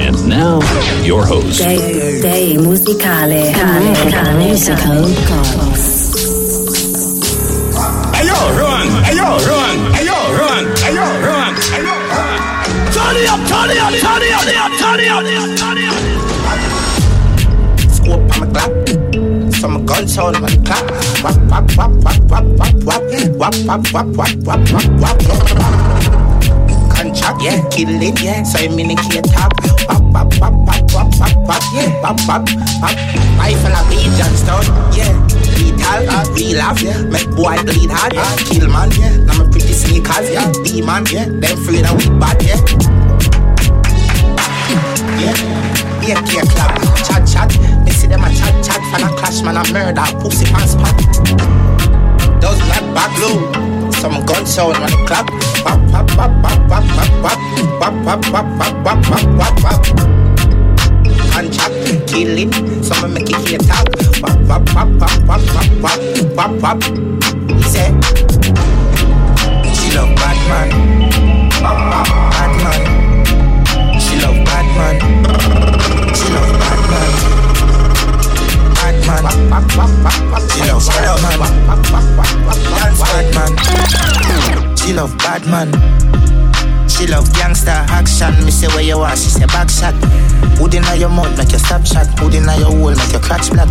And now, your host. Day, day, Musicale. Musicale. Musical Gods. Hey yo, Ruan! Hey yo, Ruan! Hey yo, Turn it up, turn it up, turn it up, turn it up, turn it up, turn on my clock. From a gun my clock. Wap, wap, wap, wap, wap, wap, wap. Wap, wap, wap, wap, wap, wap, wap yeah, kill it, yeah. So I'm in the key top. Wap wap wap wap wap wap wap yeah. Wap wap wap. Rifle a beat Johnstone, yeah. Lethal, uh, real laugh, yeah. Make boy bleed hard, yeah. Kill man, yeah. Now my pretty sneakers, yeah. Demon, yeah. Them afraid of we bad, yeah. Yeah, yeah, yeah, clap, chat, chat. Me see them a chat, chat, fan a clash, man a murder, pussy pants pop. Those black back low, some gun sound on the clap. Contract, killing, some make it hear talk. Wap wap wap wap wap wap wap wap wap. He said, she love bad man, bad man. She love bad man. She love bad man. Bad man. She love bad. Dance bad man. She love bad man. She love gangster action. Me say where you are, she say back shot. Hood inna your mouth, make your stop shot. Hood inna your hole, make your crotch black.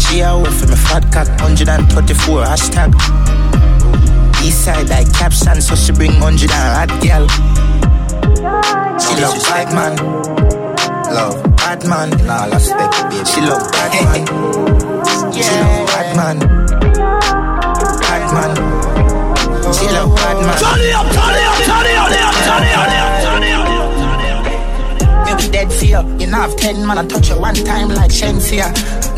She a hoe for me fat cock. 134 hashtag. East side like caption, so she bring 100 and hot girl. She love bad man. Love bad man. Nah, respect baby. She love bad man. She love bad man. She love bad man. Turn it up! Turn it up! Turn it up! Turn it up! Turn it up! Me be dead for you. Know have ten man, I touch you one time like Shenseea.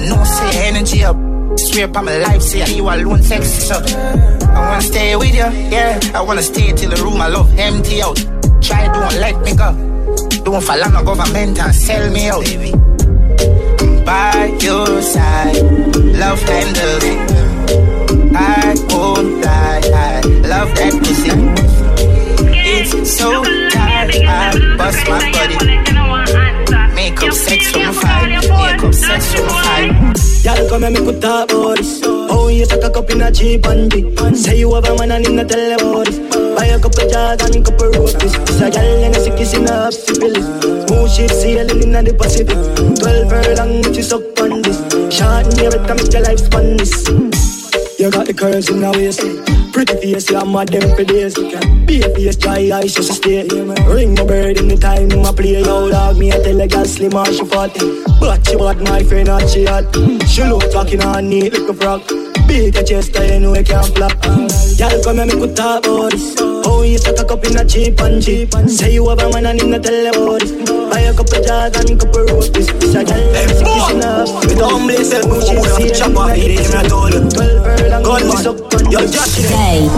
No say energy up. Swear by my life, say you alone sexy so. I wanna stay with you, yeah. I wanna stay till the room I love empty out. Try don't let me go. Don't follow no government and sell me out. By your side, love handles. I won't lie, I love that pussy. It's so tight, I bust my body. Make up sex from five, make up sex from five. Y'all come and make we talk about. Oh, you suck a cup in a cheap and. Say you have a man and tell about this. Buy a couple jars and a couple roasties. It's a gal and a sick kiss in a syphilis. Smooth shit sailing in the Pacific. Twelve furlong, which is up on this. Short and near it, make your life span this. You got the curves in the waist. Pretty face, yeah, mad them for days. Be a face, dry eyes, just stay. Ring my bird in the time, my play. Yo, dog, me, I tell a girl slim or she fat. But she bad, my friend, not she hot. She look talking on neat like a frog. Big a chest, I know it can't flop. Y'all come and make we talk about this. Oh, you suck a cup in a cheap and cheap. Say you have a man and tell about this. Buy a couple jars and a couple roasties. A gal, it's a kissing up. With humble self, Smooth shit, who have to sailing chop Gun is man. on Yo. Josh, Day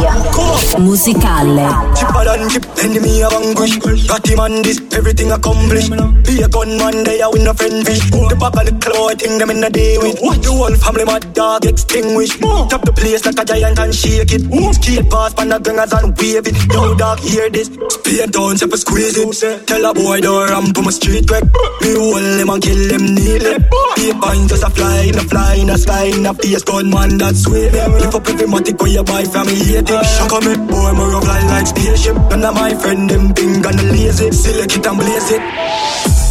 musicale. Chipper than chip, enemy of anguish. Got him on this, everything accomplished. Be a gunman, they are win a friend fish. The back of the claw, I think them in the day with. The whole family, mad dog, extinguished. Top the place like a giant and shake it. Skate past, pan the gangers and wave it. Yo, dog, hear this. Spain town, step squeeze it. Tell a boy, don't ramp on my street quick. Me hold them and kill them neatly. Be bind just a fly, in a fly, in a sky, in a face gunman, that's sweet. Lift up every matic when you buy from me, hate it. Shock on me, boy, me rock like, like spaceship. None of my friend, them and the lazy. Select it and blaze it.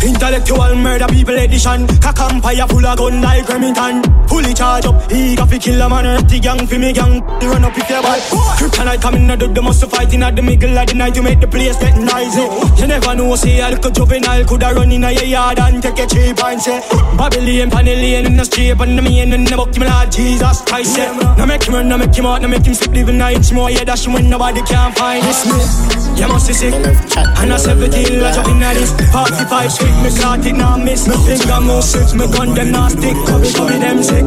Intellectual murder people edition Cock empire full of gun like Remington Fully charge up, he got fi kill a man Dirty gang fi me gang, run up if you bad Kryptonite coming out the muscle fighting at the middle of the night To make the place get noisy You never know, say a little juvenile Coulda run in a yard and take a cheap and say Babylon, Panellian in the street And the main in the book, me Lord Jesus Christ yeah. Now make him run, now make him out, now make him sleep Living a inch more, yeah, that's when nobody can find this me You must be sick. And a 17, I jump in at this 45 sweet, me caught it, now miss. Me finger move six, me gun them now stick. Cover, cover them sick.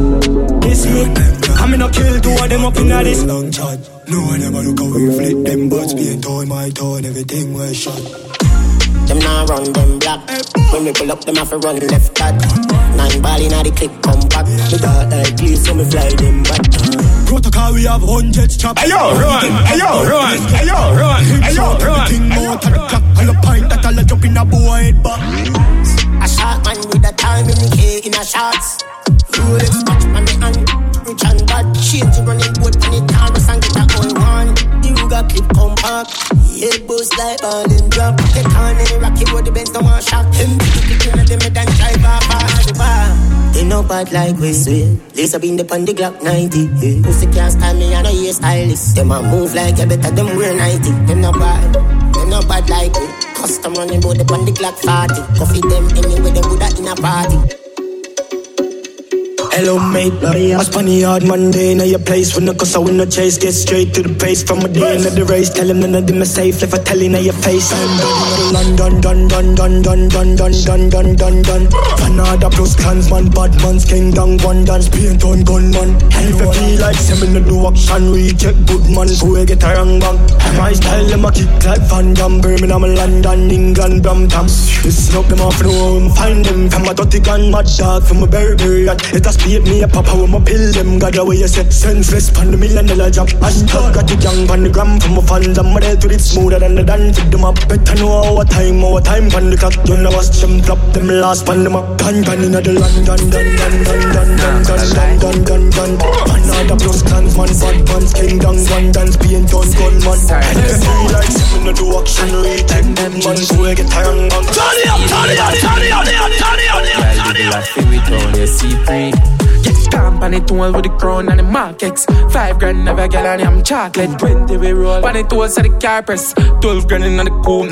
This me. I'm in a kill two of them up in at this Long chat No one ever look how we flip them Buds being torn, my torn, everything was shot. Them now run them black. When we pull up, them have to run left back. Nine ball inna the clip, come back. Me thought like please, so me fly them back. Protocol we have hundreds chop. Hey yo, run. Hey yo, run. Hey yo, run. Hey yo, run. Everything more to the clock. Pint that all a jump in a boy head back. A shot man with a time in the K in a shots. Rolex watch on the hand. Rich and bad. Change the running boat on the canvas and get a whole one. The Ruger clip compact. Head boost like ball and drop. Get on any rocky road, the Benz no one shot. Him big it in the mid and drive off on the bar. They no bad like we swear. Laser beam the on the Glock 90. Yeah. Pussy can't stand me, I know you stylist. Them a move like you better them wear 90. Them no bad. Them no bad like we. Custom running bout the on the Glock 40. Coffee them anywhere they woulda in a party. Hello, mate. I spun the hard Monday in your place. When the cause I win the chase, get straight to the pace. From a day into the race, tell him none of them are safe. If I tell in your face, I'm done. Done, done, done, done, done, done, done, done, done, done. Fanada plus clansman, bad man's king, down one dance, paint on gunman. And if you feel like seven to do action, we check good man, so we get a wrong bang. My style, them a kick like Van Damme, Birmingham, London, England, Brampton. Listen up, them off the home, find them from a dirty gun, mad dog, from a berry, it a speed me up, papa, with my pill, them got away, you say, senseless, pan the million dollar job. Hashtag got the gang, pan the gram, from my fans, I'm my dead with it smoother than the dance, fit them up. Better know our time, our time, pan the clock, you know, watch them drop them last, pan them up. Gun, gun, in the land, dun, dun, dun, dun, dun, dun, dun, dun, dun, dun, dun. Another plus clans, man, bad pants, king, down, one dance, being done, gun, man. And if you like, seven to do action, reach, man, so we get tired, man. Turn it up, turn it up, turn it up, turn it up, turn it up, turn it up. feel it on the C3. Get stamp on the tool with the crown and the markets. Five grand a gal and I'm chocolate. Twenty we roll. On the tools of the car press. Twelve grand in the cool.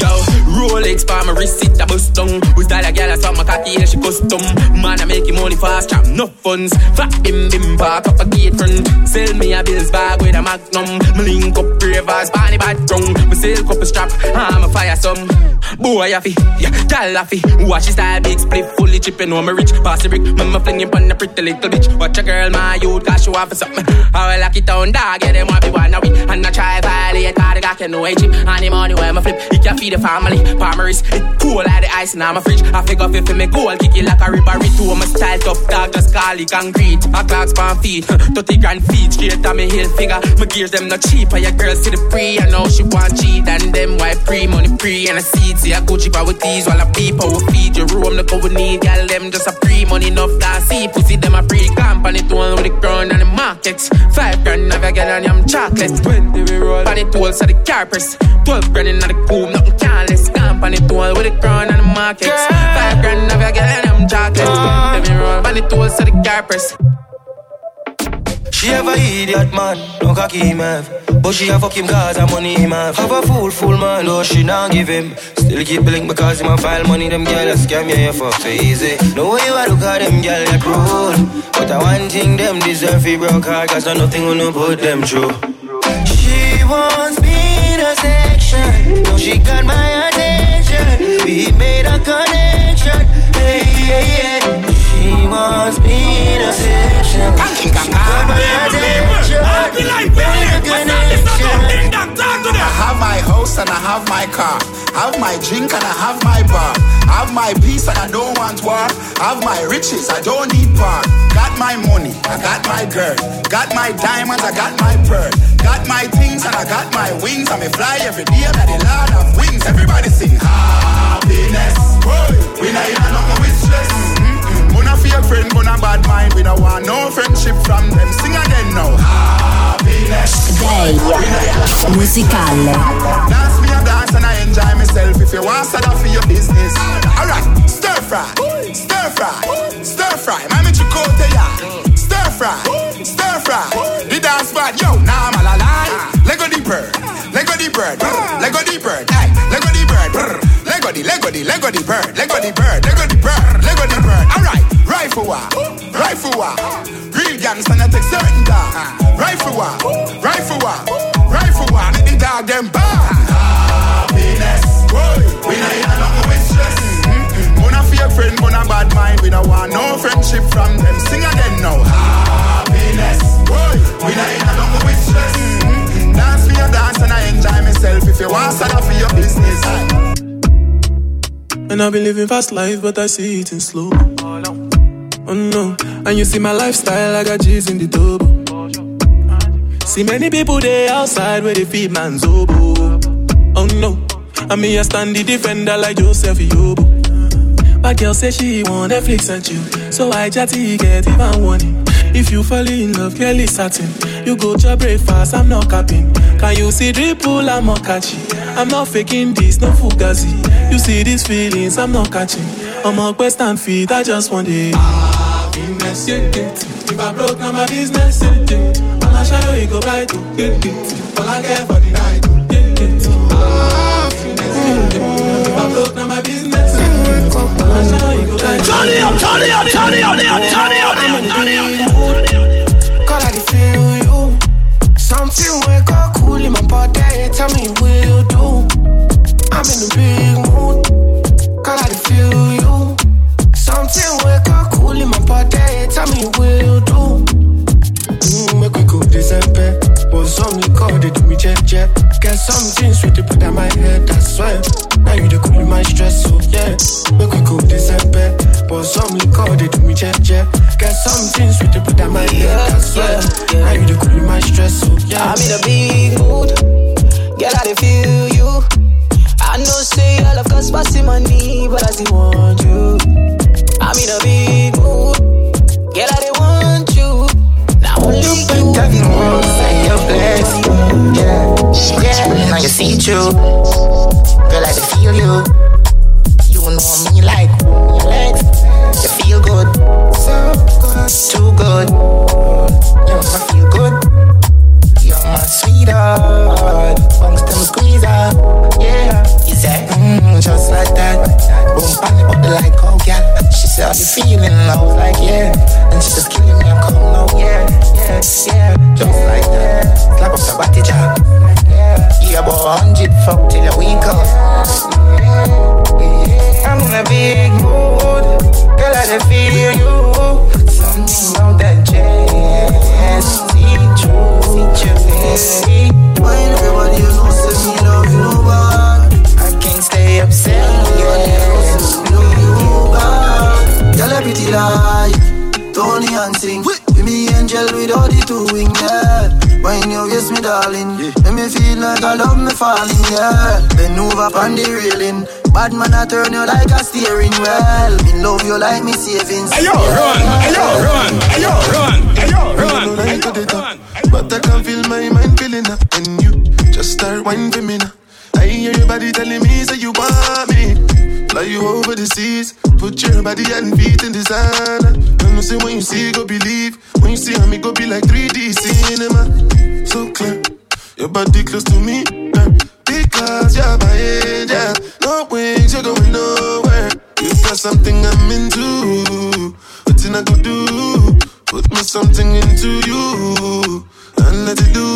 Yo, Rolex for my wrist, it a bust down. We style a gal, I saw my cocky, yeah, she custom. Man, I make him money fast, trap no funds. Fat bim bim, park up a gate front. Sell me a bills bag with a magnum. Me link up ravers, bunny bad tongue. Me sell couple strap, I'm a fire some. Boy, I fi, yeah, gal I fi. Watch his style, big split, fully chipping on me rich. Pass the brick, mama flinging pon the pretty little bitch. Watch a girl, my youth, cause she want for something. I will lock it down, dog, yeah, them want be one of we. And I try violate, cause the guy can know cheap. And the money where my flip, he can feed the family. Palmeris, it eh, cool like the ice in my fridge. I figure if you me goal, kick it like a ribbery too. My style tough dog, just call it concrete. My clocks pan feet, 30 grand feet, straight on me heel figure. My gears them not cheap, and your girl see the pre. I know she want cheat, and them white pre money pre. And I see it, see a Gucci bar with these while I beep, I will feed your room. Look what we need, girl, them just a pre money enough that see pussy them a pre company tool with the ground and the markets. Five grand of a girl and I'm chocolate. Twenty we roll, on the tools of the carpets. Twelve grand in the cool, nothing careless. Company tool with the ground and the markets. Five grand of a girl and I'm chocolate. Twenty we roll, on the tools of the carpets. She have a idiot man, no cocky him have But she a fuck him cause her money him have Have a fool, fool man, though she not give him. Still keep billing because him a file money Them girl a scam, yeah, you fuck so easy. No way you a look at them girl that rude But I one thing them deserve fi broke hard Cause no nothing will not put them through. She wants me in a section. Now she got my attention We made a connection. Hey, yeah, yeah. She wants me in a section She got my house and I have my car. Have my drink and I have my bar. Have my peace and I don't want war. Have my riches, I don't need power. Got my money, I got my girl. Got my diamonds, I got my pearl. Got my things and I got my wings. I may fly every day, I'm the Lord of wings. Everybody sing happiness. We not in a nothing with. Fake friend, gonna bad mind. We don't want no friendship from them. Sing again now. Happiness. Day musicale. Dance me a dance and I enjoy myself. If you want to for your business. Alright, stir fry, stir fry, stir fry. Mami chicote ya. Stir fry, stir fry. The dance spot, yo, now I'm alive. Lego the bird, Lego the bird, Lego the bird, hey, Lego the bird, Lego the, Lego the, Lego the bird, Lego the bird, Lego the bird, Lego the bird. Alright, rifle wa, rifle wa. Real gangsta not take certain dog. Rifle wa, rifle wa, rifle wa. Make the dog them bad. Happiness, boy. We not in a nothing with stress. Gonna fake friend, gonna bad mind. We don't want no friendship from them. Sing again now. Happiness, boy. We not in a nothing with stress. Dance me a dance and I enjoy myself. If you want to for your business. And I've been living fast life, but I see it in slow. Oh no, and you see my lifestyle, I got G's in the double. See many people there outside where they feed man's oboe. Oh no, I mean I stand the defender like Joseph Yobo. But girl say she want Netflix and chill, so I chatty get even warning. If you fall in love, is certain. You go to breakfast, I'm not capping. Can you see dripple? I'm not catchy. I'm not faking this, no fugazi. You see these feelings, I'm not catching. I'm on quest and feet, I just want it. Happiness, yeah, get If I broke, now my business, yeah, yeah. All I shadow, you go right to get it. All I care for the night, yeah, get Happiness, yeah, yeah. If I broke, now my business, yeah, yeah. All I shadow, you go right to Turn it up, turn it up, turn it up, turn it up, turn it up, turn it up. God, I can feel you. Something wake up cool in my body. Tell me what you do. I'm in a big Get something sweet to put on my head, I swear. Now you the cool my stress, so yeah. Make we go December. But some call they do me jet jet. Get something sweet to put on my head, I swear. Now you the cool my stress, so yeah. I'm in a big When you kiss me, darling, make me feel like I love me falling, yeah. Bend over on the railing. Bad man, I turn you like a steering wheel. Me love you like me savings. Ayo, run, ayo, run, ayo, run, ayo, run, ayo, run. But I can feel my mind feeling up And you just start whining for me now I hear your body telling me say you want me Fly you over the seas. Put your body and feet in designer And you say when you see go believe. When you see me go be like 3D cinema. So clear. Your body close to me. Because you're my angel No wings, you're going nowhere. You got something I'm into. What I go do. Put me something into you. And let it do.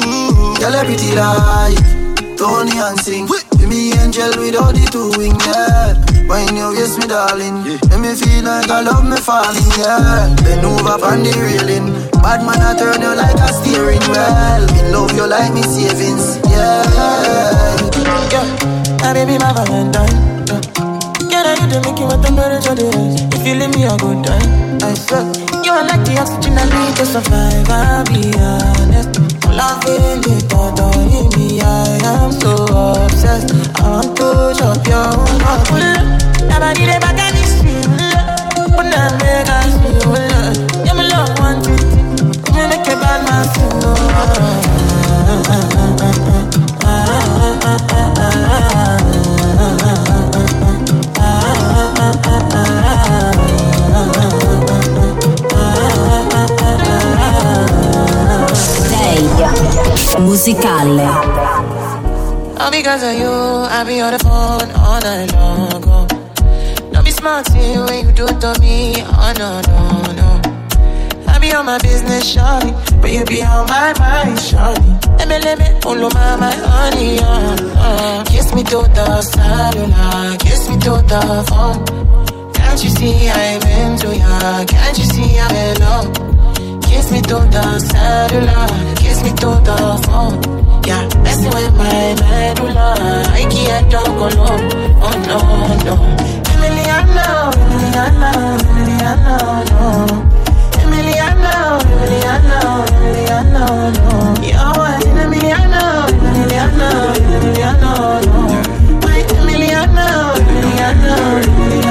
Girl, a pretty like Tony and sing. Be me angel with all the two wings, yeah. When you kiss me, darling, make me feel like I love me falling, yeah. Bend over on the railing. Bad man, I turn you like a steering wheel. Me love you like me savings, yeah. Yeah, now baby, my Valentine. Yeah. Girl, I you the make you what temperature it is. If you leave me a good time, I swear. You are like the oxygen I need to survive. I'll be honest. Loving the thought of me, I am so obsessed. I want to chop your heart. Nobody back because of you, I be on the phone all night long. Oh. Don't be smart when you do it to me. Oh no, no, no. I be on my business, shawty, but you be on my mind, shawty. Let me, let me, pull on my, my honey, uh, uh. Kiss me to the cellular, kiss me to the phone. Can't you see I'm into ya? Can't you see I'm in love? Kiss me through the cellular, kiss me through the phone. Yeah, messing with my medulla. I can't talk alone. Oh no, no. Emiliano, Emiliano, Emiliano, no. Emiliano, Emiliano, Emiliano, no. You're an Emiliano, Emiliano, Emiliano, no. My Emiliano, Emiliano, Emiliano.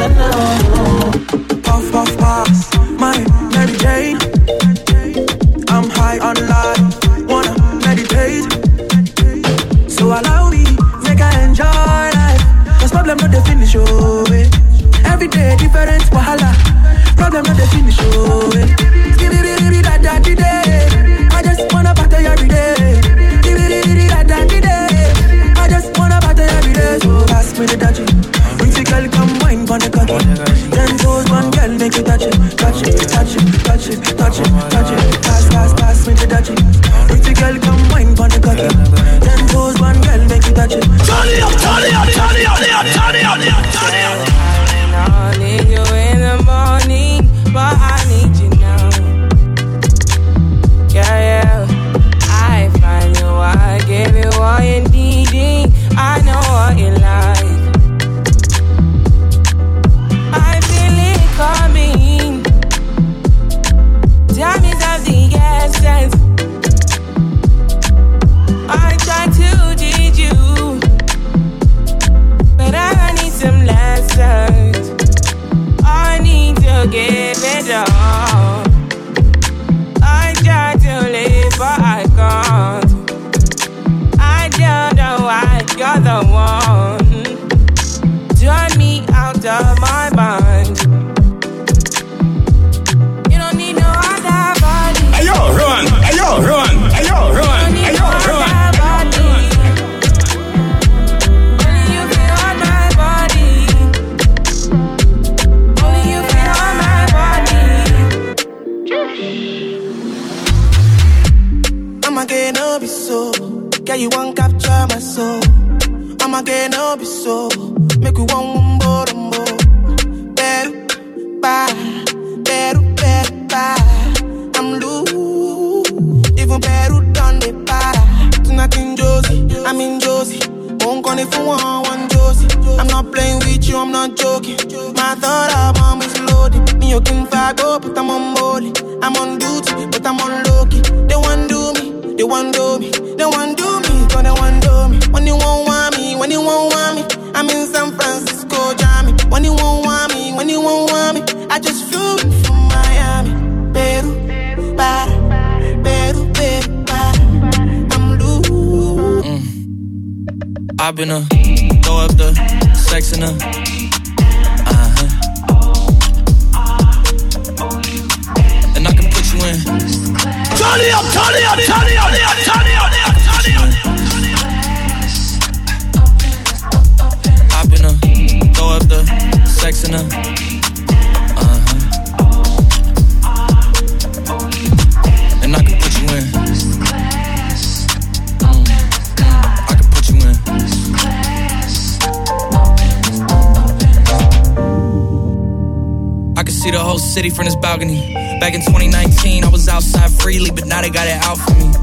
City from this balcony. Back in 2019, I was outside freely, but now they got it out for me.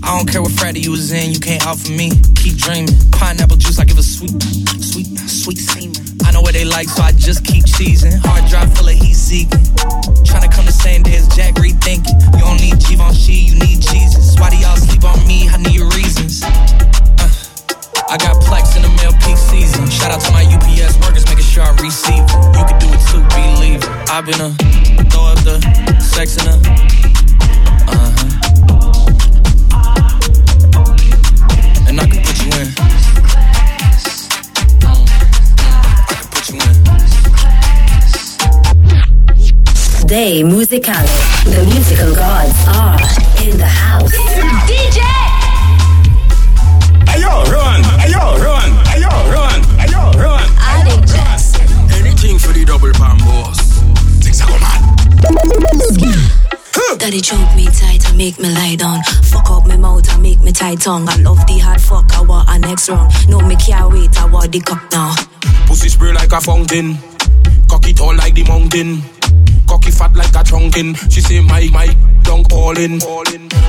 I don't care what Friday you was in, you can't out for me. Keep dreaming. Pineapple juice, I give a sweet, sweet, sweet semen. I know what they like, so I just keep cheesing. Hard drive full of heat seeking. Tryna come the same day as Jack rethinking. You don't need Givenchy, you need Jesus. Why do y'all sleep on me? I need reasons. Uh, I got Plex in the mail peak season. Shout out to my UPS workers, making sure I receive it. You can do it too, believe it. I've been a throw up the sex in her. Uh huh. And I can put you in. I can put you in. Day Musicale. The musical gods are in the house. DJ! Hey yo, run! Hey yo, run! Hey yo, run! Hey yo, run! Addict Jess. Anything for the double pan Daddy choke me tight and make me lie down. Fuck up my mouth and make me tight tongue. I love the hard fuck, I want a next round. No, me can't wait, I want the cock now. Pussy spray like a fountain. Cocky tall like the mountain. Cocky fat like a chunkin. She say my my dunk all in.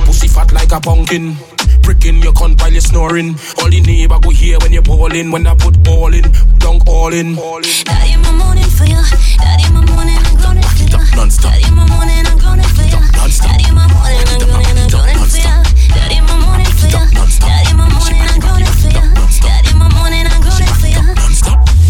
Pussy fat like a pumpkin. Pricking your cunt while you're snoring. All the neighbor go hear when you're bawling. When I put all in, dunk all in. Daddy, my morning for you. Daddy, my morning, I'm grounded for you. Non-stop. Daddy, my morning, I'm grounded for you. Daddy, my morning, I'm grounded, I'm grounded for you. Daddy, my morning for you. Daddy, my morning, I'm grounded for you. Daddy, my morning, I'm grounded for you.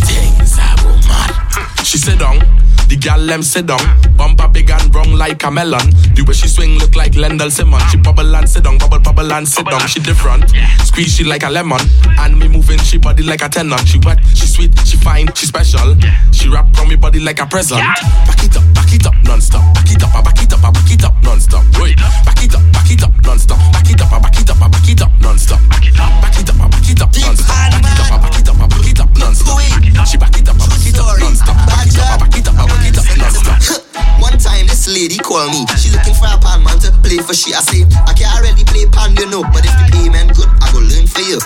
Things are mad. She said down. Gal them sit down. Bumper big and wrong like a melon. The way she swing look like Lendl Simmons. She bubble and sit down, bubble bubble and sit down. She different. Squeeze she like a lemon. And me moving she body like a tenor. She wet, she sweet, she fine, she special. She wrap on me body like a present. Back it up, back it up non-stop. Back it up, back it up, back it up non-stop. Wait, back it up, back it up non-stop. Back it up, I back it up, I back it up non-stop. Back it up, back it up, I back it up non-stop. Back it up, I back it up, I back it up non-stop. She back it up, I back it up non-stop. Back it up, I back it up, I back it up non-stop. One time this lady call me, she looking for a pan man to play for she. I say, I can't really play pan, you know, but if the payment good, I go learn for you.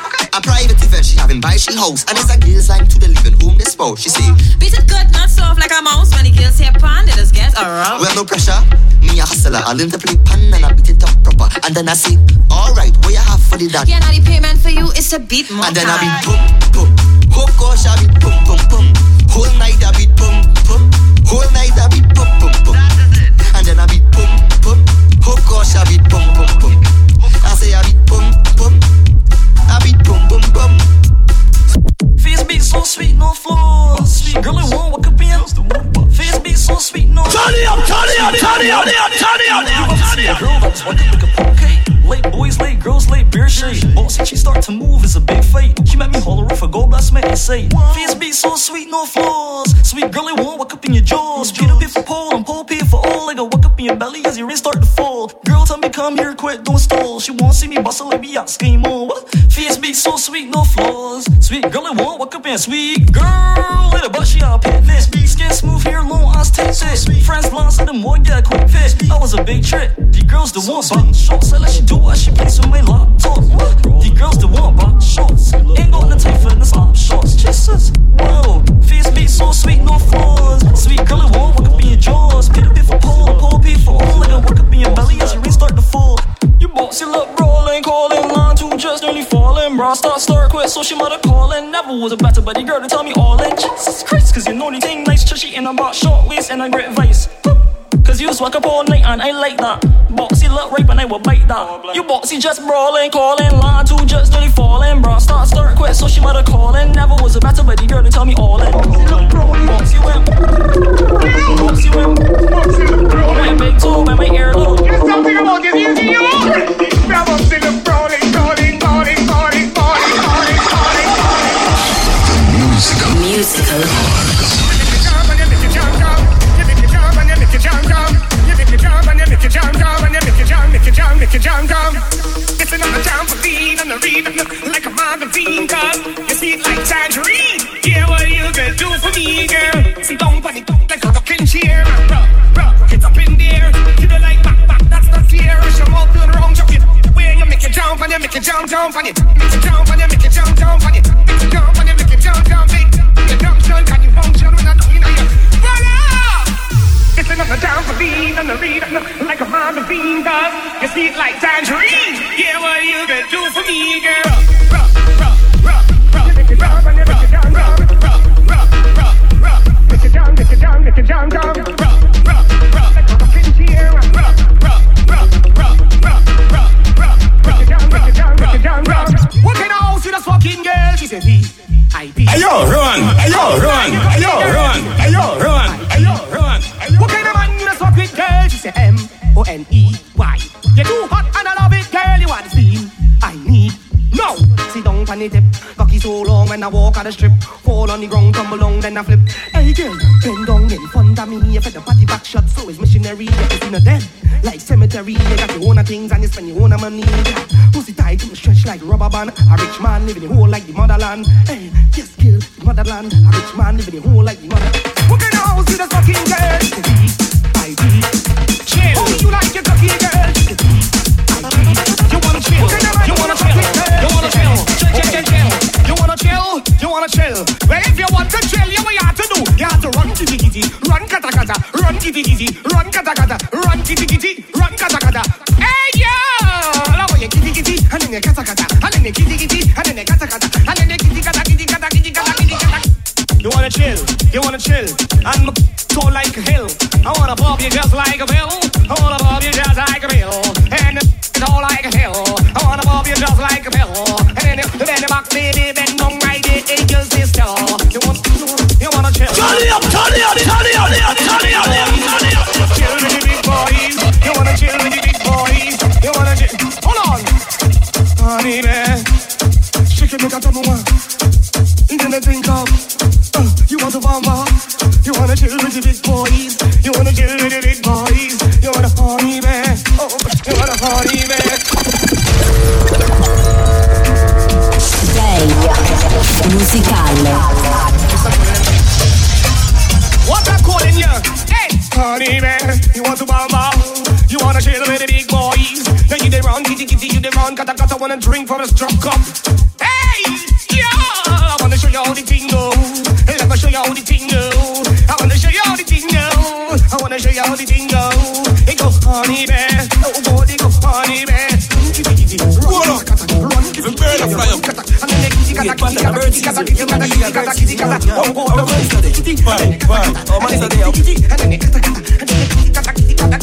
A private event she having by she house, and it's a girl's line to the living room this spouse. She say, Beat it good, not soft like a mouse. When the girls say pan, they just get around. well no pressure, me a hustler, I learn to play pan and I beat it up proper. And then I say, alright, what you have for the dance? Yeah, now the payment for you is a beat more. And then I be boom, boom. Whole gosh, I be boom, boom, boom. Whole night I be boom, boom. Whole night I be boom, boom, boom. And then I be boom, boom. Whole gosh, I be boom, so sweet, no flaws. Sweet girl, I won't walk up in. Face beat so sweet, no. Turn it up, turn it up, turn it up, turn it up, ever see a girl that was walking like a pancake? Late boys, late girls, late beer shade. Boss, she start to move, it's a big fight. She met me holler off a gold blast, make me say. Face be so sweet, no flaws. Sweet girl, I won't walk up in your jaws. Peter beat for pole and pole pay for all. Like a walk up in your belly as your wrist start to fall. Girl, tell me come here, quit, don't stall. She won't see me bustle like me, out game on. Face be so sweet, no flaws. Sweet girl, I won't walk up in sweet girl. Little butt, she all pit this. Skin smooth, hair long, eyes taste it. Friends blonde, so them more a quick fit. I was a big trick. The girls the one bot shorts. I let she do what she plays with my laptop. The girls the want bot shorts. Ain't got the time for the slap shorts. Jesus, whoa. Face beat so sweet, no flaws. Sweet girl, I won't walk up in your jaws. Pay the bit for pole, pole pay for all. Like I walk up in your belly as your rings start to fall. You bossy look rolling, calling line two just nearly falling. Bra start start quit, so she mother calling. Never was a better buddy girl to tell me all in. Jesus Christ, cause you know the thing nice, chushy in a box, short waist and a great vice. Cause you swag up all night and I like that. Boxy look right and I will bite that. You boxy just brawling, calling, line two just nearly falling. Bra start start quit, so she mother calling. Never was a better buddy girl to tell me all in. Boxy whip, boxy whip. My big toe and my earlobe. There's something about this easy, you Now I'm still crawling, crawling, crawling, crawling, crawling, crawling, crawling, crawling. Musical. Musical. It's another being on the read like a magazine cause you see it like tangerine. Yeah, what you gonna do for me, girl? See, don't panic don't like a rocking chair. Rock, rock, get up in there. You don't like back, back, that's not fair. Show up to the wrong it. Where you make it jump and you make it jump, jump on it. Make it jump and you make it jump, jump on it. Make it jump and you make it jump, jump it. You jump, jump, can you function It's another time for being on the read like a magazine cause you see it like tangerine. Yeah, what you gonna do for me, the strip. Fall on the ground, tumble down, then I flip. Hey girl, bend down in front of me. If the party back shot, so is missionary. You can see them like cemetery. You got your own things and you spend your own money. Yeah. Pussy tight to stretch like rubber band. A rich man living in hole like the motherland. Hey, yes, girl, the motherland. A rich man living in hole like the mother. What kind of house is this fucking girl? hill. I wanna bob you just like a bill. I wanna bob you just like a bill. And it's all like a hill. I wanna bob you just like a bill. And if the belly about me, then don't write it, it just this door. You wanna, you wanna chill. Turn it up, turn it up, turn it up, turn it up, turn it up. Chill with the big boys. You wanna chill with the big boys. You wanna chill. Hold on. Honey, man. Shake it, make a double one. Then I think of, uh, you want to bomb you wanna chill with the big boys. You wanna chill with the big boys. You wanna honey, man. Oh, you wanna honey, man. Play musicale. What I'm calling you? Hey, honey, man. You want to bamba. You wanna chill with the big boys. You they run, kitty kitty, you they run. Kata kata wanna drink from a strong cup. I wanna show you how the thing go. It go honey man. Oh boy, it go honey man. Run, run, give him bird fly up. And then they kitty kata kitty kata kitty kata kitty kata kitty kata kitty kata. Oh go, oh go, kitty. Fine, fine. Oh, man, it's a day out. And then they kata kata. And then they kitty kata kitty kata.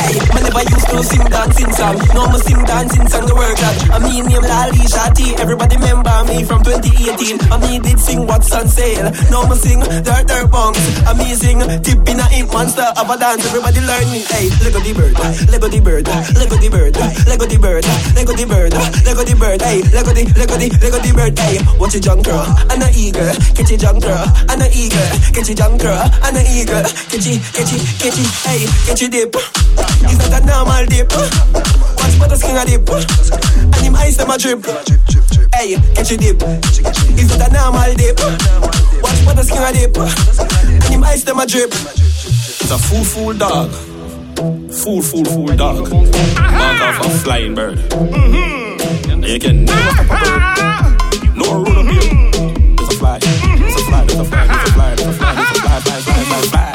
Hey, man never used to sing dancing song. No more sing dancing song that. I mean name Lali Shati. Everybody remember me from 2018. I me did sing what's on sale. No more sing dirt dirt bongs. Amazing tip in a ink monster of a dance. Everybody learning. Hey, Lego the bird, Lego the bird, Lego the bird, Lego the bird, Lego the bird, Lego the bird. Hey, Lego the Lego the Lego the bird. Hey, watch your junk girl and a eagle. Catch your junk girl and a eagle. Catch your junk girl and a eagle. Catch it, catch it, catch it. Hey, catch your dip. Is that a normal dip? Watch but the skin a dip. And him eyes them a drip. Hey, catch a dip. Is that a normal dip? Watch but the skin a dip. And him eyes them a drip. It's a fool, fool dog. Fool, fool, fool dog. Dog off a flying bird. And you can never stop a bird. No rule of you. There's a fly. There's a fly. There's a fly. There's a fly. There's a fly. There's a fly. Fly, fly, fly, fly.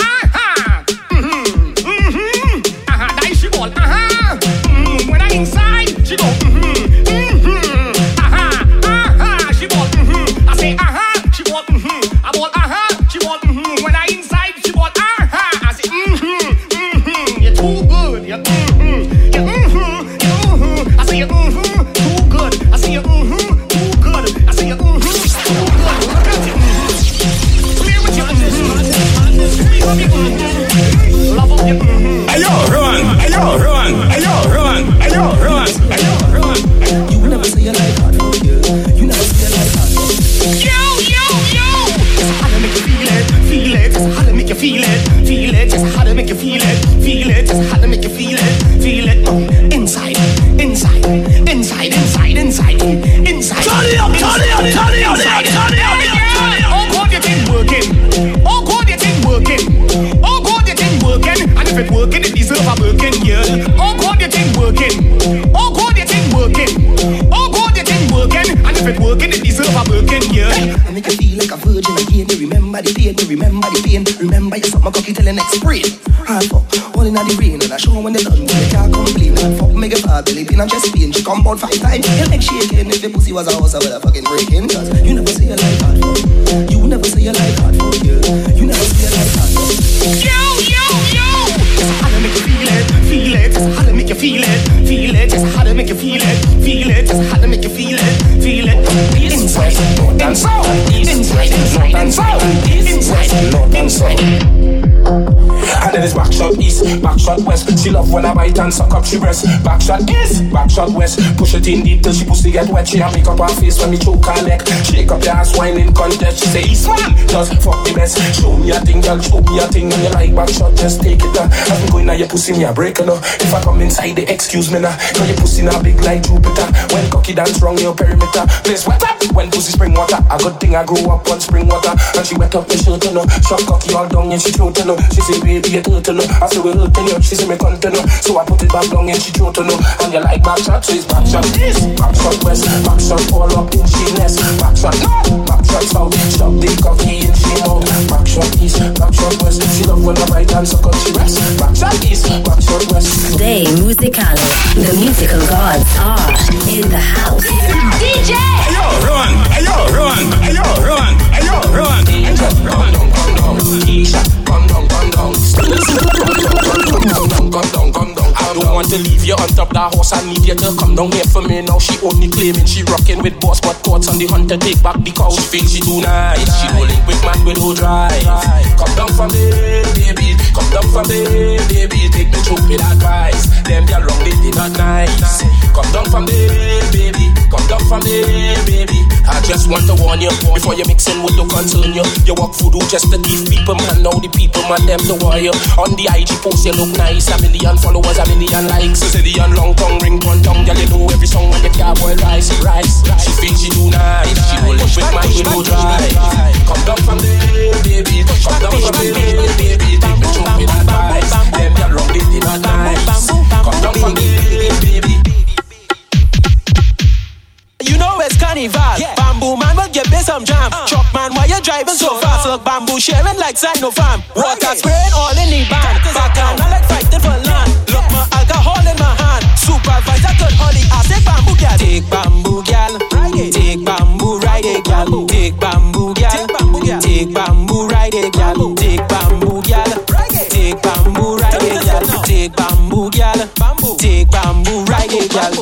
Mm-hmm. Out five times, you make shaking. If the pussy was a house, I would have fucking breaking. And suck up she breast. Back shot east, back shot west. Push it in deep till she pussy get wet. She a make up her face when me choke her neck. Shake up your ass, wine in contest. She say East man, just fuck the best. Show me a thing, girl, show me a thing. And you like back shot, just take it. Uh. As me going now, your pussy me a break no. If I come inside, they excuse me now. Cause your pussy now big like Jupiter. When cocky dance wrong your perimeter. Place wet up when pussy spring water. A good thing I grew up on spring water. And she wet up the shirt, you know. Shot cocky all down and she throat, you know. She say baby you turtle, you know. I say we hurting you. She say me cunt, you know. So I put it back down and she throat, you know. And you like back shot, so it's back shot east, back shot west, back shot all up in she nest. Back shot north, back shot south. Shot the cocky in she mouth. Back shot east, back shot west. She love when I right hand suck up she rest. Back shot east, back shot west. Today, Musicale. The musical gods are in the house. DJ! Ayo, run! Ayo, run! Ayo, run! Ayo, run! Run, down, come down. Keisha, come down, come down. Come down, come down, come down. Don't want to leave you on top that horse. I need you to come down here for me now. She only claiming she rocking with boss, but caught on the hunter take back the cow. She feels she too nice. She rolling with man with no drive. Come down for me, baby. Come down from there, baby, take me the stupid advice. Them girl wrong, they did not nice. Come down from there, baby. Come down from there, baby. I just want to warn you before you mixing with the concern you. You walk voodoo just to give people, man. Now the people, man, them the warrior. On the IG post, you look nice. A million followers, a million likes. A zillion long tongue, ring one tongue. Girl, you know every song when the car boy rise, rise. She thinks she do nice. She will live with my window dry. Come down from there, baby. Come down from there, baby. Take the stupid advice. Them girl wrong, they did not nice. Come down from there, baby. You know it's carnival. Yeah. Bamboo man will give me some jam. Uh. Truck man, why you driving so, so fast? Look, bamboo sharing like farm. Water spraying all in the band. Back and I like fighting for my hand. Supervisor could only I say bamboo gal. Take bamboo gal. Take bamboo ride it gal. Take bamboo gal. Take bamboo ride it gal. Take bamboo gal. Take bamboo ride it gal. Take bamboo gal. Take bamboo ride it gal.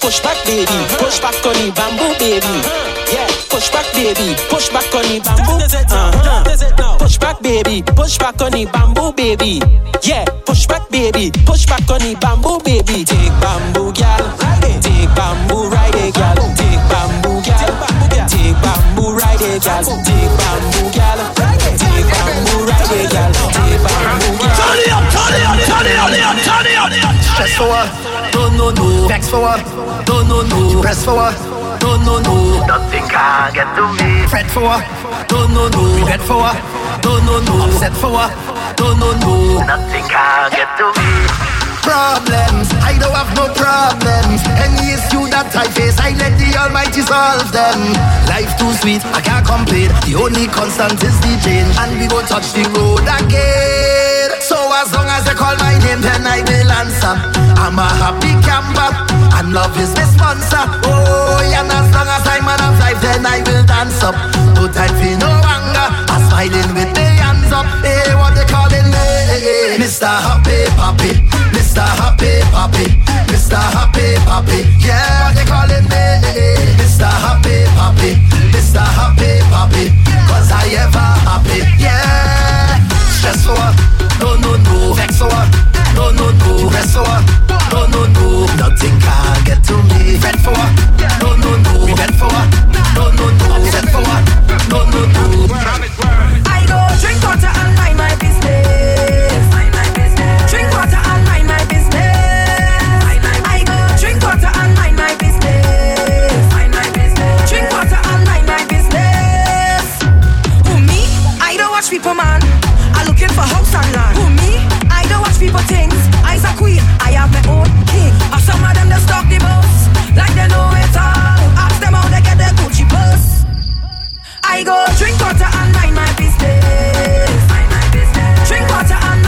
Push back, baby. Push back on the bamboo, baby. Yeah. Push back, baby. Push back on the bamboo. Uh-huh. Push back, baby. Push back on the bamboo, baby. Yeah. Push back, baby. Push back on the bamboo, baby. Take bamboo, gal. Take bamboo, ride it, gal. Take bamboo, gal. Take bamboo, ride it, gal. Take bamboo, gal. Take bamboo, ride it, gal. Take bamboo, gal. Turn it up, turn it up, turn it up, turn it up, turn it up. Stress for what? No, no, no. Vex for what? No, no, no. Press for what? No, no, no. Nothing can get to me. Fret for what? No, no, no. Regret for what? No, no, no. Upset for what? No, no, no. Nothing can get to me. Problems, I don't have no problems. Any issue that I face, I let the Almighty solve them. Life too sweet, I can't complain. The only constant is the change, and we go touch the road again. So as long as they call my name, then I will answer. I'm a happy camper, and love is my sponsor. Oh, and as long as I'm life, then I will dance up. No time for no anger, I'm smiling with the hands up. Hey, what they calling me? Mr. Happy Papi, Mr. Happy Papi, Mr. Happy Papi. Yeah, what they calling me? Mr. Happy Papi, Mr. Happy Papi. Cause I ever happy. Yeah, stress for? No, no, no. Vex for? No, no, no. Rest for? No, no, no. Nothing can get to me. Fret for? No, no, no. Regret for what? No, no, no. Upset for? No, no, no. I go drink water and mind my business. Mind my business. Drink water and mind my business. I go drink water and mind my business. mind my business. Drink water and mind my business. Who me? I don't watch people, man. I looking for house and land. Who me? I don't watch things. I's a queen. I have my own king. Some of them stalk the like they know it all. Ask them how they get their Gucci purse. I go drink water and mind my business. Drink water and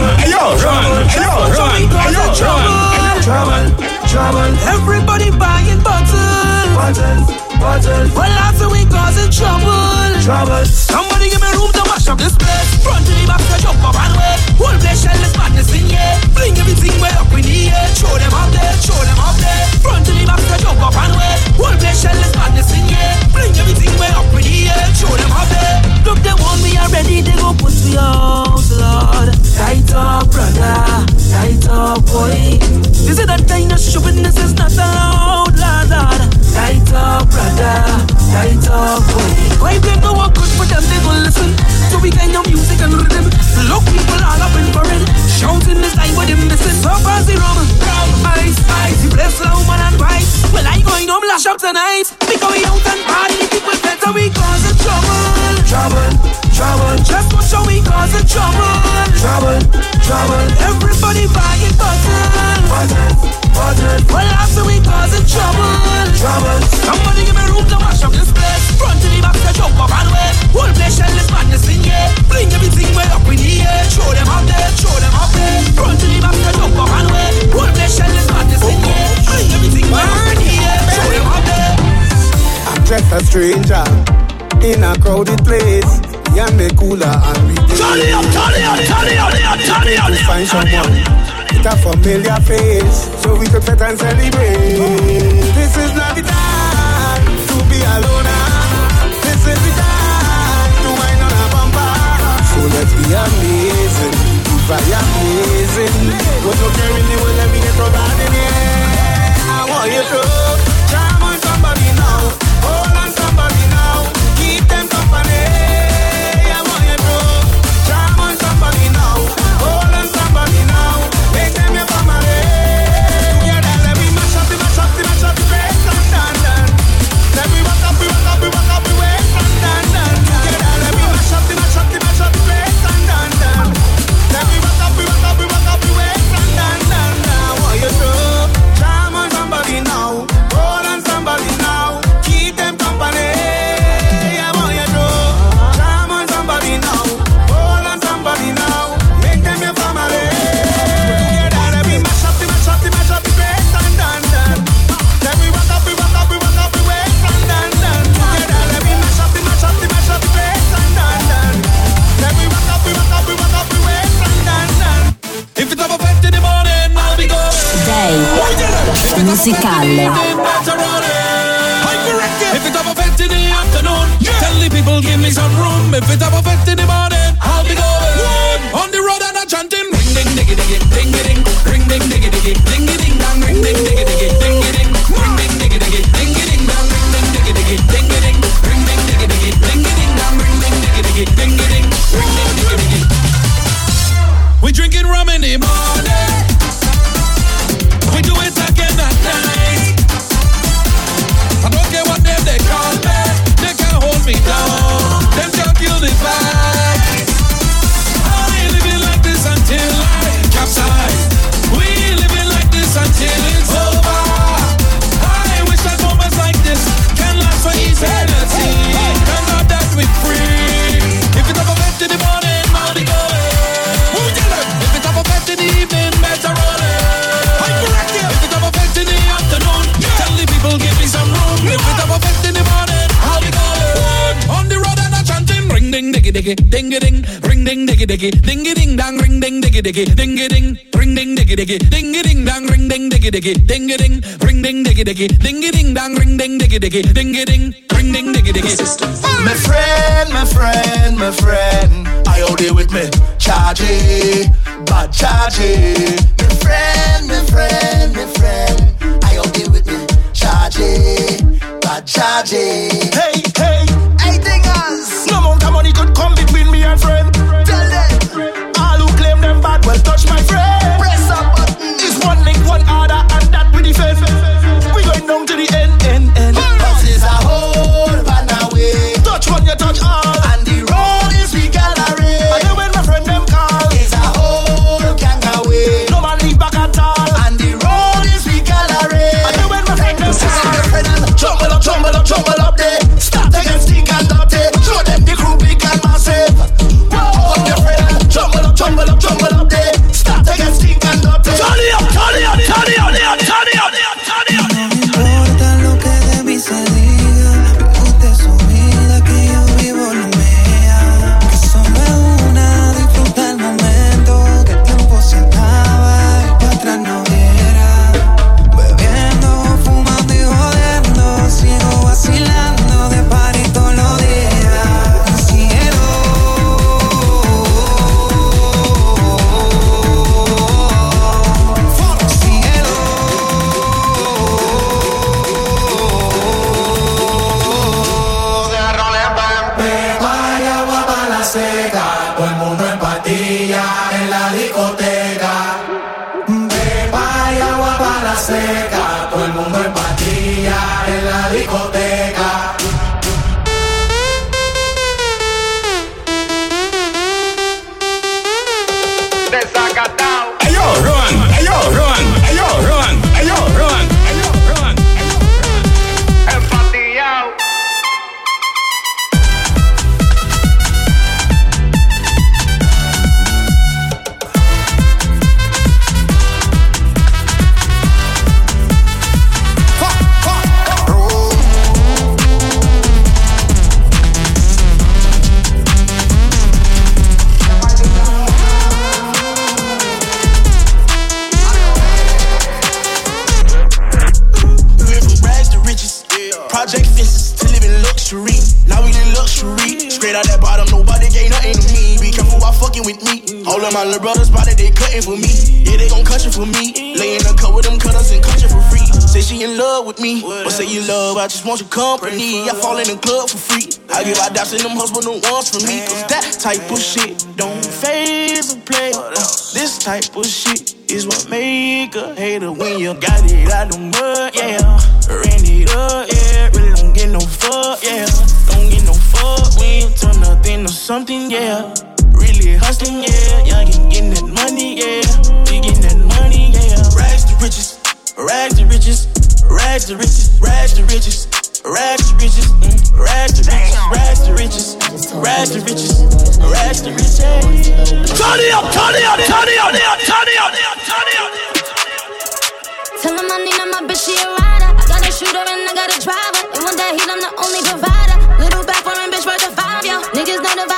run. Hey, yo, run. Hey, yo, run. we Hey, yo, causing trouble. run. Trouble, trouble. Everybody buying bottles. Bottles, bottles. Well, after we causing trouble. Trouble. Somebody give me room to mash up this place. Front to the back, to jump up and wait. Whole place shell is madness in here. Bring everything way up in the air. Show them up there, show them up there. Front the back, jump up and wait. Whole place shell is madness in here. Bring everything way up in the air. Show them up there. Look, they want me already. They go put me out, Lord. Tight up, brother. Tight up, boy. This is that kind of stupidness is not allowed, Lord. Lord. Tight up, brother. Tight up, boy. Why blame no one good for them? They don't listen to we kind of music and rhythm. Look, people all up in for it. Shouting this time them missing. So far, the trouble. Trouble, trouble. Everybody buying bottle. Bottle, bottle. Well, after we causing trouble. Trouble. Somebody give me room to mash up this place. Front to the back, to jump up and wait. Whole place shell is madness in here. Bring everything way up in the air. Show them up there, show them up there. Front to the back, to jump up and wait. Whole place shell is madness in here. Bring everything way up in the air. Show them up there. I'm just a stranger in a crowded place and the cooler and we Turn up, turn up, turn up, turn up, find someone with a familiar face So we could fit and celebrate. This is not the time to be alone This is the time to wind on a bumper. So let's be amazing, goodbye amazing. What's no caring, they will let me get rubber in the I want you to diggy, dingy ding dang, ring ding diggy diggy, dingy ding, ring ding diggy diggy, dingy ding dang, ring ding diggy diggy, dingy ding, ring ding diggy diggy, dingy ding dang, ring ding diggy diggy, dingy ding, ring ding diggy diggy. My friend, my friend, my friend, I owe it with me, chargey, bad chargey. My friend, my friend, my friend, I owe it with me, chargey, bad chargey. Hey. My little brothers body, they cutting for me. Yeah, they gon' cut you for me. Lay in the cut with them cutters and cut you for free. Say she in love with me. But say you love, I just want your company. I fall in the club for free. I give out doubts in them husband no ones for me. Cause that type of shit don't phase a play. Uh, this type of shit is what make a hater when you got it out the mud, yeah. Ran it up, yeah. Really don't get no fuck, yeah. Don't get no fuck when you turn nothing to something, yeah. Really hustling, yeah. Young and getting that money, yeah. We getting that money, yeah. Rags to riches, rags to riches, rags to riches, rags to riches. Rags to riches, mm, rags to riches, rags to riches, rags to riches, rags to riches. Turn it up, turn it up, turn it up, turn it up, turn it up. Tell him I need my bitch, she a rider. I got a shooter and I got a driver. And one day heat, I'm the only provider. Little back foreign bitch worth of five, yo. Niggas know the vibe,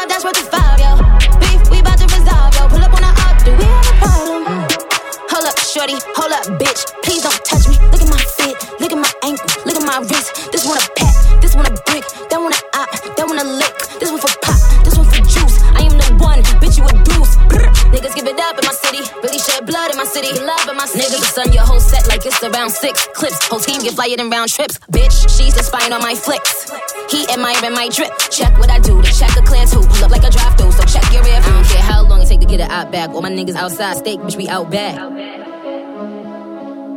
around six clips. Whole team get flyer than round trips. Bitch, she's the spine on my flicks. He admiring my drip. Check what I do to check a clear two. Pull up like a drive through, so check your rear. I don't care how long it take to get it out back. All my niggas outside, steak, bitch, we out back.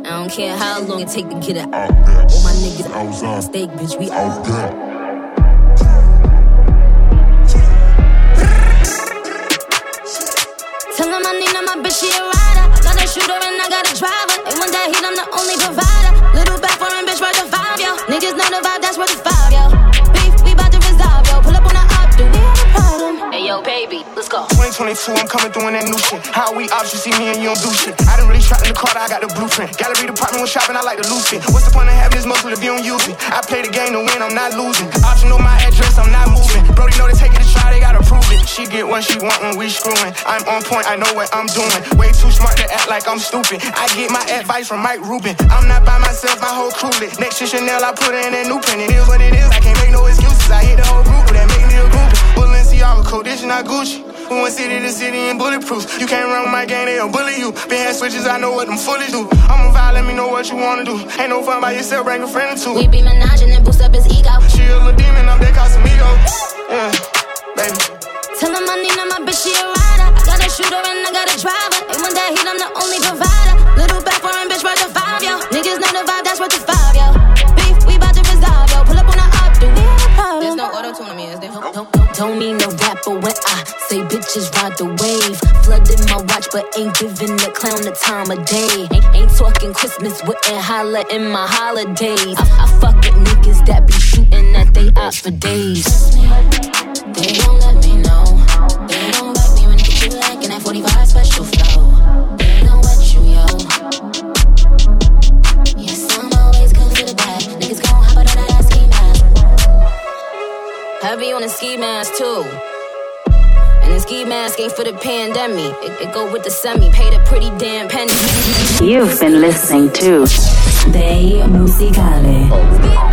I don't care how long it take to get it out back. All my niggas outside, steak, bitch, we out back. Tell I need my bitch, she a rider. Got a shooter and I got 22, I'm coming doing that new shit. How we ops, you see me and you don't do shit. I done really trapped in the car, I got the blueprint. Gallery department when shopping, I like to loot it. What's the point of having this muscle if you don't use it? I play the game to win, I'm not losing. Option know my address, I'm not moving. Brody know they take it to try, they gotta prove it. She get what she want when we screwing. I'm on point, I know what I'm doing. Way too smart to act like I'm stupid. I get my advice from Mike Rubin. I'm not by myself, my whole crew lit. Next to Chanel, I put in a new pen. It is what it is, I can't make no excuses. I hit the whole group, that make me a groupie. Balenciaga, cool, this not Gucci. We went city to city in bulletproof. You can't run with my gang, they'll bully you. Been had switches, I know what them fully do. I'm a vibe, let me know what you wanna do. Ain't no fun by yourself, bring a friend or two. We be menaging and boost up his ego. She a little demon, I'm that Casamigo. Yeah, baby. Tell him I need my bitch, she a rider. I got a shooter and I got a driver. And one day heat, I'm the only provider. Little back foreign bitch worth of five, yo. Niggas know the vibe, that's worth of five, Don't, need no rapper when I say bitches ride the wave. Flooded my watch, but ain't giving the clown the time of day. Ain't, ain't talking Christmas, wouldn't holla in my holidays. I, I fuck with niggas that be shooting at they out for days. They On the ski mask, too. And the ski mask ain't for the pandemic. It, it go with the semi. Paid a pretty damn penny. You've been listening to De Musicale.